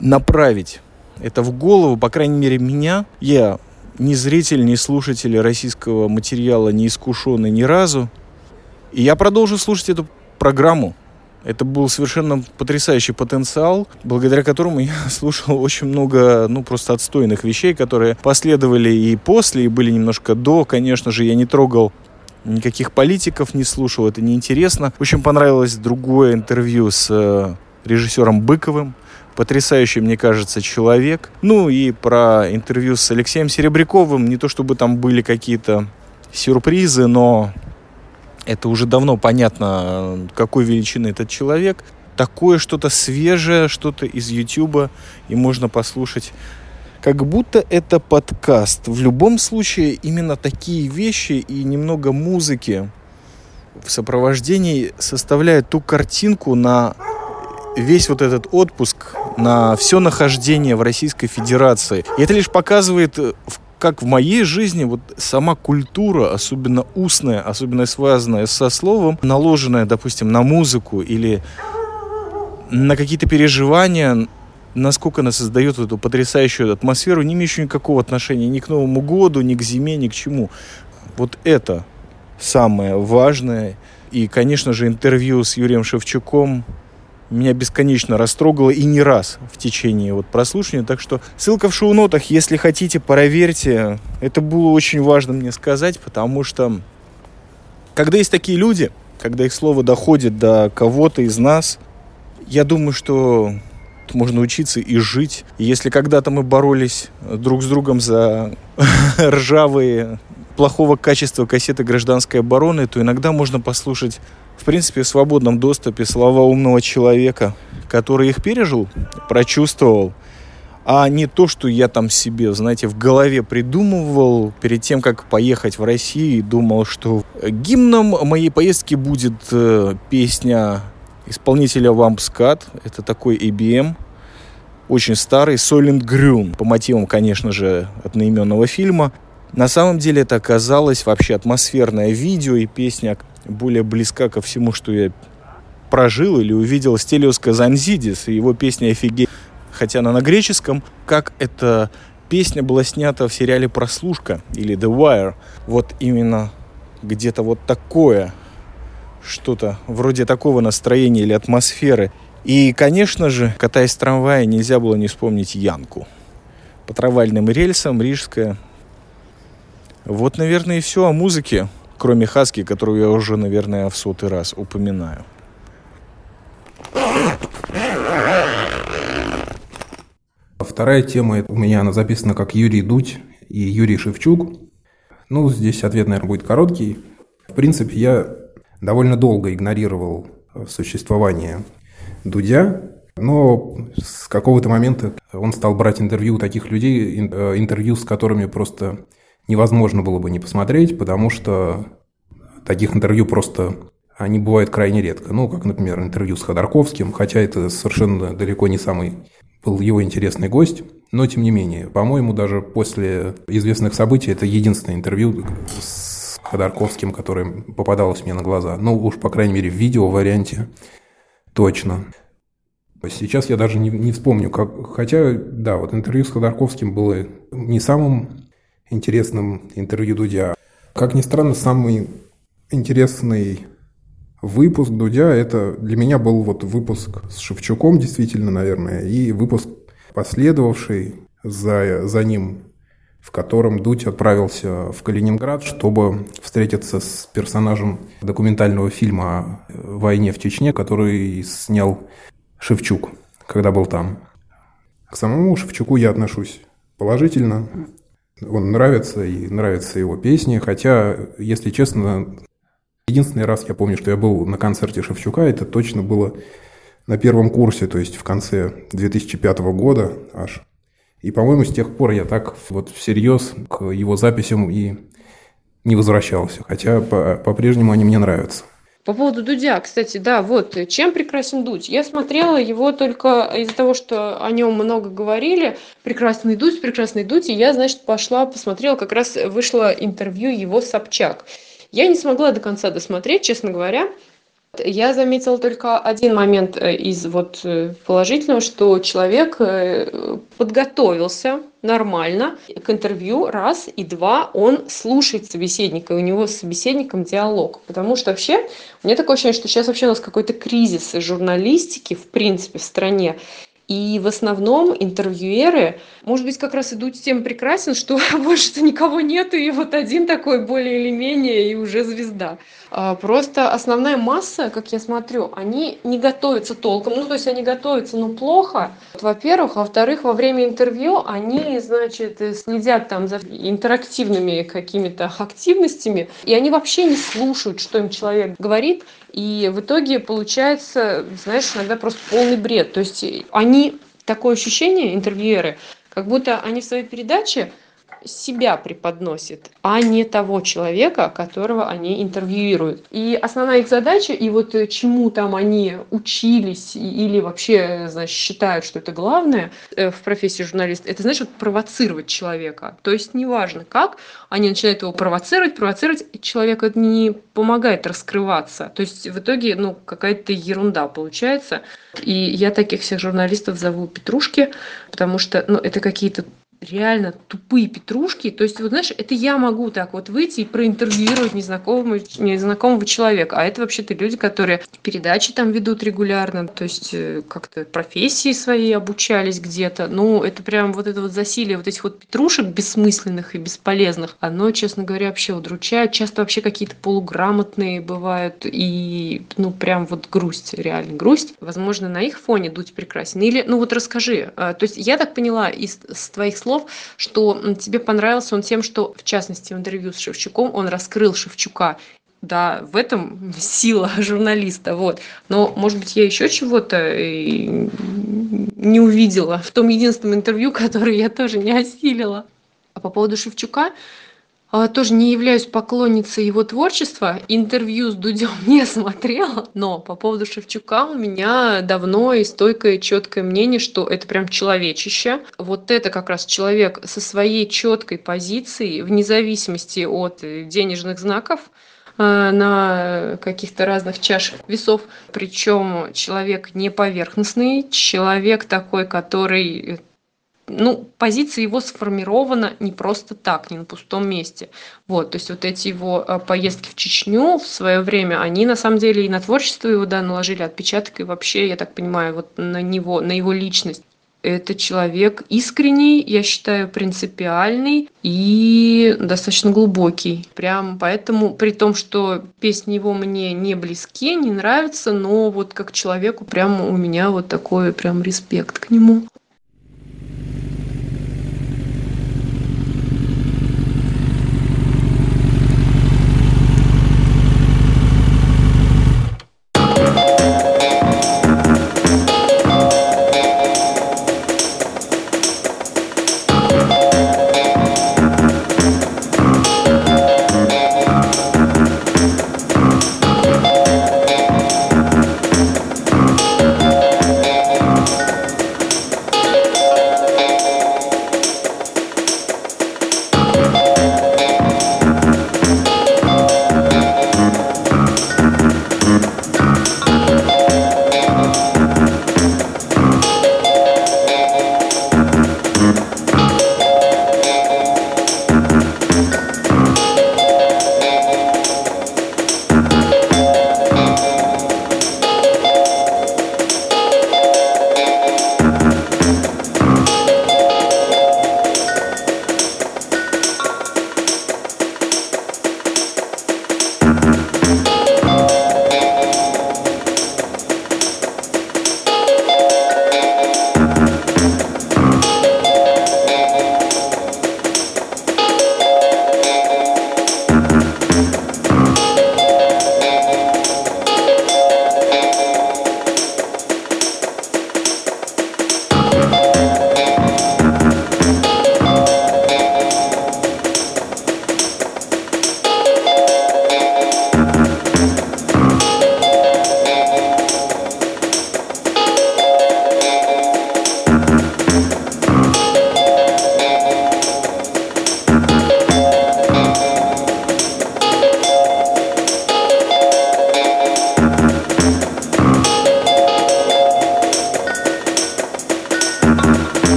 направить это в голову, по крайней мере, меня. Я ни зритель, ни слушатель российского материала не искушенный ни разу. И я продолжу слушать эту программу. Это был совершенно потрясающий потенциал, благодаря которому я слушал очень много, ну, просто отстойных вещей, которые последовали и после, и были немножко до. Конечно же, я не трогал никаких политиков, не слушал, это неинтересно. Очень понравилось другое интервью с э, режиссером Быковым, потрясающий, мне кажется, человек. Ну и про интервью с Алексеем Серебряковым, не то чтобы там были какие-то сюрпризы, но это уже давно понятно, какой величины этот человек. Такое что-то свежее, что-то из Ютуба, и можно послушать как будто это подкаст. В любом случае, именно такие вещи и немного музыки в сопровождении составляют ту картинку на весь вот этот отпуск на все нахождение в Российской Федерации. И это лишь показывает, э, как в моей жизни вот сама культура, особенно устная, особенно связанная со словом, наложенная, допустим, на музыку или на какие-то переживания, насколько она создает эту потрясающую атмосферу, не имеющую никакого отношения ни к Новому году, ни к зиме, ни к чему. Вот это самое важное. И, конечно же, интервью с Юрием Шевчуком меня бесконечно растрогало и не раз в течение вот прослушивания. Так что ссылка в шоу-нотах, если хотите, проверьте. Это было очень важно мне сказать, потому что когда есть такие люди, когда их слово доходит до кого-то из нас, я думаю, что можно учиться и жить. И если когда-то мы боролись друг с другом за ржавые плохого качества кассеты гражданской обороны, то иногда можно послушать, в принципе, в свободном доступе слова умного человека, который их пережил, прочувствовал, а не то, что я там себе, знаете, в голове придумывал перед тем, как поехать в Россию, и думал, что гимном моей поездки будет э, песня исполнителя Вампскат, это такой EBM, очень старый, Солент Грюн, по мотивам, конечно же, одноименного фильма. На самом деле это оказалось вообще атмосферное видео и песня более близка ко всему, что я прожил или увидел Стелиос Казанзидис и его песня «Офигеть». Хотя она на греческом, как эта песня была снята в сериале «Прослушка» или «The Wire». Вот именно где-то вот такое, что-то вроде такого настроения или атмосферы. И, конечно же, катаясь в нельзя было не вспомнить Янку. По трамвайным рельсам, Рижская, вот, наверное, и все о музыке, кроме Хаски, которую я уже, наверное, в сотый раз упоминаю. Вторая тема у меня она записана как Юрий Дудь и Юрий Шевчук. Ну, здесь ответ, наверное, будет короткий. В принципе, я довольно долго игнорировал существование Дудя, но с какого-то момента он стал брать интервью у таких людей, э, интервью с которыми просто невозможно было бы не посмотреть, потому что таких интервью просто они бывают крайне редко. Ну, как, например, интервью с Ходорковским, хотя это совершенно далеко не самый был его интересный гость, но тем не менее, по-моему, даже после известных событий это единственное интервью с Ходорковским, которое попадалось мне на глаза. Ну, уж, по крайней мере, в видео варианте точно. Сейчас я даже не, не вспомню, как... Хотя, да, вот интервью с Ходорковским было не самым интересном интервью Дудя. Как ни странно, самый интересный выпуск Дудя, это для меня был вот выпуск с Шевчуком, действительно, наверное, и выпуск последовавший за, за ним, в котором Дудь отправился в Калининград, чтобы встретиться с персонажем документального фильма о войне в Чечне, который снял Шевчук, когда был там. К самому Шевчуку я отношусь положительно. Он нравится, и нравятся его песни. Хотя, если честно, единственный раз я помню, что я был на концерте Шевчука, это точно было на первом курсе, то есть в конце 2005 года аж. И, по-моему, с тех пор я так вот всерьез к его записям и не возвращался. Хотя по-прежнему они мне нравятся. По поводу Дудя, кстати, да, вот чем прекрасен Дудь. Я смотрела его только из-за того, что о нем много говорили. Прекрасный Дудь, прекрасный Дудь. И я, значит, пошла, посмотрела, как раз вышло интервью его Собчак. Я не смогла до конца досмотреть, честно говоря. Я заметила только один момент э, из вот э, положительного, что человек э, подготовился нормально к интервью, раз, и два, он слушает собеседника, и у него с собеседником диалог. Потому что вообще, у меня такое ощущение, что сейчас вообще у нас какой-то кризис журналистики, в принципе, в стране. И в основном интервьюеры, может быть, как раз идут тем прекрасен, что больше-то никого нету, и вот один такой более или менее, и уже звезда. А, просто основная масса, как я смотрю, они не готовятся толком. Ну, то есть они готовятся, но плохо. Во-первых. Во-вторых, во время интервью они, значит, следят там за интерактивными какими-то активностями, и они вообще не слушают, что им человек говорит, и в итоге получается, знаешь, иногда просто полный бред. То есть они, такое ощущение, интервьюеры, как будто они в своей передаче себя преподносят, а не того человека, которого они интервьюируют. И основная их задача, и вот э, чему там они учились или вообще, значит, считают, что это главное э, в профессии журналиста, это значит провоцировать человека. То есть неважно как, они начинают его провоцировать, провоцировать, и человек это не помогает раскрываться. То есть в итоге, ну, какая-то ерунда получается. И я таких всех журналистов зову Петрушки, потому что, ну, это какие-то реально тупые петрушки. То есть, вот знаешь, это я могу так вот выйти и проинтервьюировать незнакомого, незнакомого человека. А это вообще-то люди, которые передачи там ведут регулярно, то есть э, как-то профессии свои обучались где-то. Ну, это прям вот это вот засилие вот этих вот петрушек бессмысленных и бесполезных, оно, честно говоря, вообще удручает. Часто вообще какие-то полуграмотные бывают и, ну, прям вот грусть, реально грусть. Возможно, на их фоне дуть прекрасен. Или, ну вот расскажи, а, то есть я так поняла из, из твоих слов, слов, что тебе понравился он тем, что, в частности, в интервью с Шевчуком он раскрыл Шевчука да, в этом сила журналиста, вот. Но, может быть, я еще чего-то не увидела в том единственном интервью, которое я тоже не осилила. А по поводу Шевчука, тоже не являюсь поклонницей его творчества. Интервью с Дудем не смотрела, но по поводу Шевчука у меня давно и стойкое четкое мнение, что это прям человечище. Вот это как раз человек со своей четкой позицией, вне зависимости от денежных знаков, а, на каких-то разных чашах весов. Причем человек не поверхностный, человек такой, который ну, позиция его сформирована не просто так, не на пустом месте. Вот, то есть вот эти его э, поездки в Чечню в свое время, они на самом деле и на творчество его, да, наложили отпечаток, и вообще, я так понимаю, вот на него, на его личность. Это человек искренний, я считаю, принципиальный и достаточно глубокий. Прям поэтому, при том, что песни его мне не близки, не нравятся, но вот как человеку прям у меня вот такой прям респект к нему.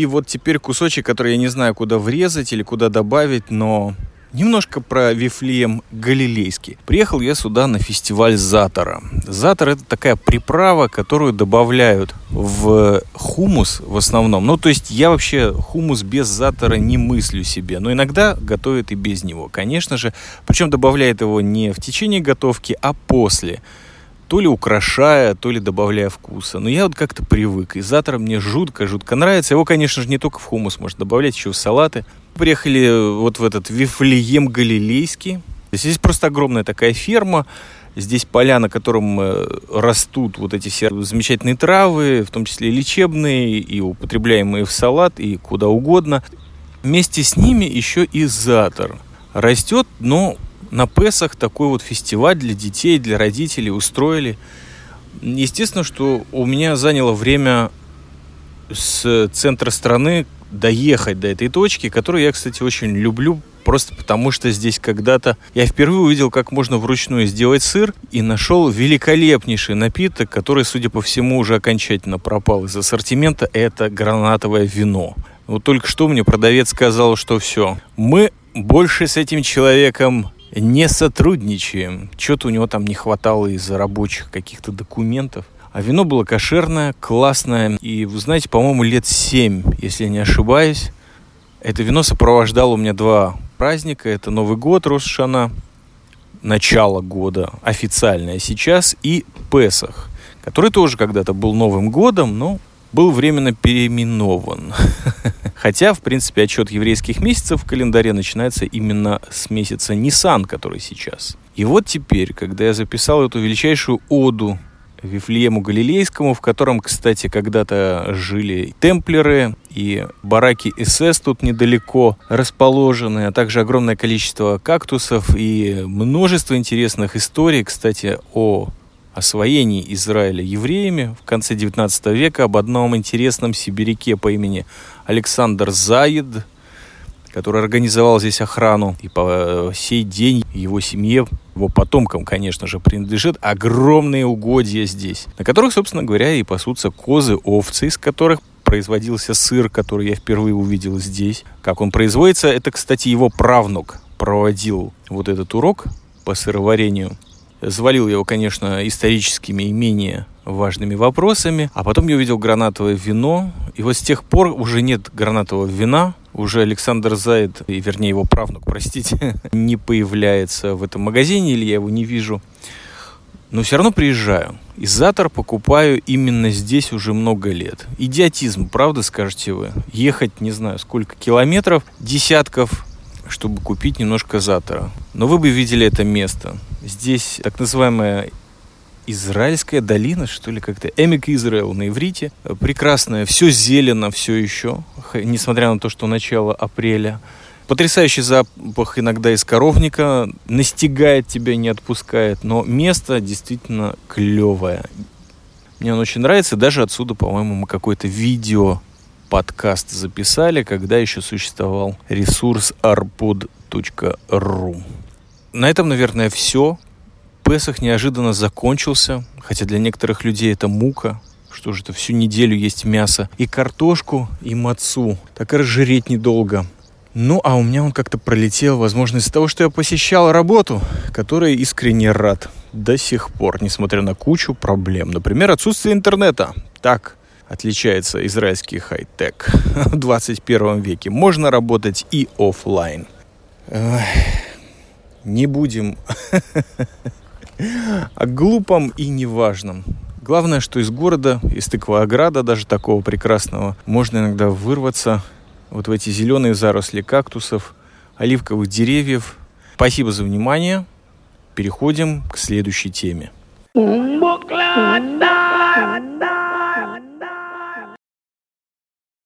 И вот теперь кусочек, который я не знаю, куда врезать или куда добавить, но Немножко про Вифлеем Галилейский. Приехал я сюда на фестиваль Затора. Затор – это такая приправа, которую добавляют в хумус в основном. Ну, то есть я вообще хумус без затора не мыслю себе, но иногда готовят и без него, конечно же. Причем добавляет его не в течение готовки, а после то ли украшая, то ли добавляя вкуса. Но я вот как-то привык. И затор мне жутко-жутко нравится. Его, конечно же, не только в хумус можно добавлять, еще в салаты. Приехали вот в этот Вифлеем Галилейский. Здесь просто огромная такая ферма. Здесь поля, на котором э, растут вот эти все замечательные травы, в том числе лечебные и употребляемые в салат и куда угодно. Вместе с ними еще и затор растет, но на Песах такой вот фестиваль для детей, для родителей устроили. Естественно, что у меня заняло время с центра страны доехать до этой точки, которую я, кстати, очень люблю, просто потому что здесь когда-то я впервые увидел, как можно вручную сделать сыр, и нашел великолепнейший напиток, который, судя по всему, уже окончательно пропал из ассортимента. Это гранатовое вино. Вот только что мне продавец сказал, что все, мы больше с этим человеком не сотрудничаем. Что-то у него там не хватало из-за рабочих каких-то документов. А вино было кошерное, классное. И, вы знаете, по-моему, лет семь, если я не ошибаюсь. Это вино сопровождало у меня два праздника. Это Новый год, Рошана, начало года официальное сейчас, и Песах, который тоже когда-то был Новым годом, но был временно переименован. Хотя, в принципе, отчет еврейских месяцев в календаре начинается именно с месяца Нисан, который сейчас. И вот теперь, когда я записал эту величайшую оду Вифлеему Галилейскому, в котором, кстати, когда-то жили темплеры и бараки СС тут недалеко расположены, а также огромное количество кактусов и множество интересных историй, кстати, о освоении Израиля евреями в конце 19 века об одном интересном сибиряке по имени Александр Заид, который организовал здесь охрану. И по сей день его семье, его потомкам, конечно же, принадлежит огромные угодья здесь, на которых, собственно говоря, и пасутся козы, овцы, из которых производился сыр, который я впервые увидел здесь. Как он производится, это, кстати, его правнук проводил вот этот урок по сыроварению Завалил его, конечно, историческими и менее важными вопросами. А потом я увидел гранатовое вино. И вот с тех пор уже нет гранатового вина. Уже Александр Зайд, и вернее его правнук, простите, не появляется в этом магазине, или я его не вижу. Но все равно приезжаю. Изатор покупаю именно здесь уже много лет. Идиотизм, правда, скажете вы? Ехать, не знаю, сколько километров, десятков, чтобы купить немножко затора. Но вы бы видели это место. Здесь так называемая Израильская долина, что ли, как-то. Эмик Израил на иврите. Прекрасное, все зелено все еще, несмотря на то, что начало апреля. Потрясающий запах иногда из коровника, настигает тебя, не отпускает, но место действительно клевое. Мне он очень нравится, даже отсюда, по-моему, мы какое-то видео подкаст записали, когда еще существовал ресурс arpod.ru. На этом, наверное, все. Песах неожиданно закончился, хотя для некоторых людей это мука. Что же это, всю неделю есть мясо. И картошку, и мацу. Так и разжиреть недолго. Ну, а у меня он как-то пролетел, возможно, из-за того, что я посещал работу, которой искренне рад до сих пор, несмотря на кучу проблем. Например, отсутствие интернета. Так отличается израильский хай-тек в 21 веке. Можно работать и офлайн. Не будем о глупом и неважном. Главное, что из города, из тыквоограда даже такого прекрасного, можно иногда вырваться вот в эти зеленые заросли кактусов, оливковых деревьев. Спасибо за внимание. Переходим к следующей теме.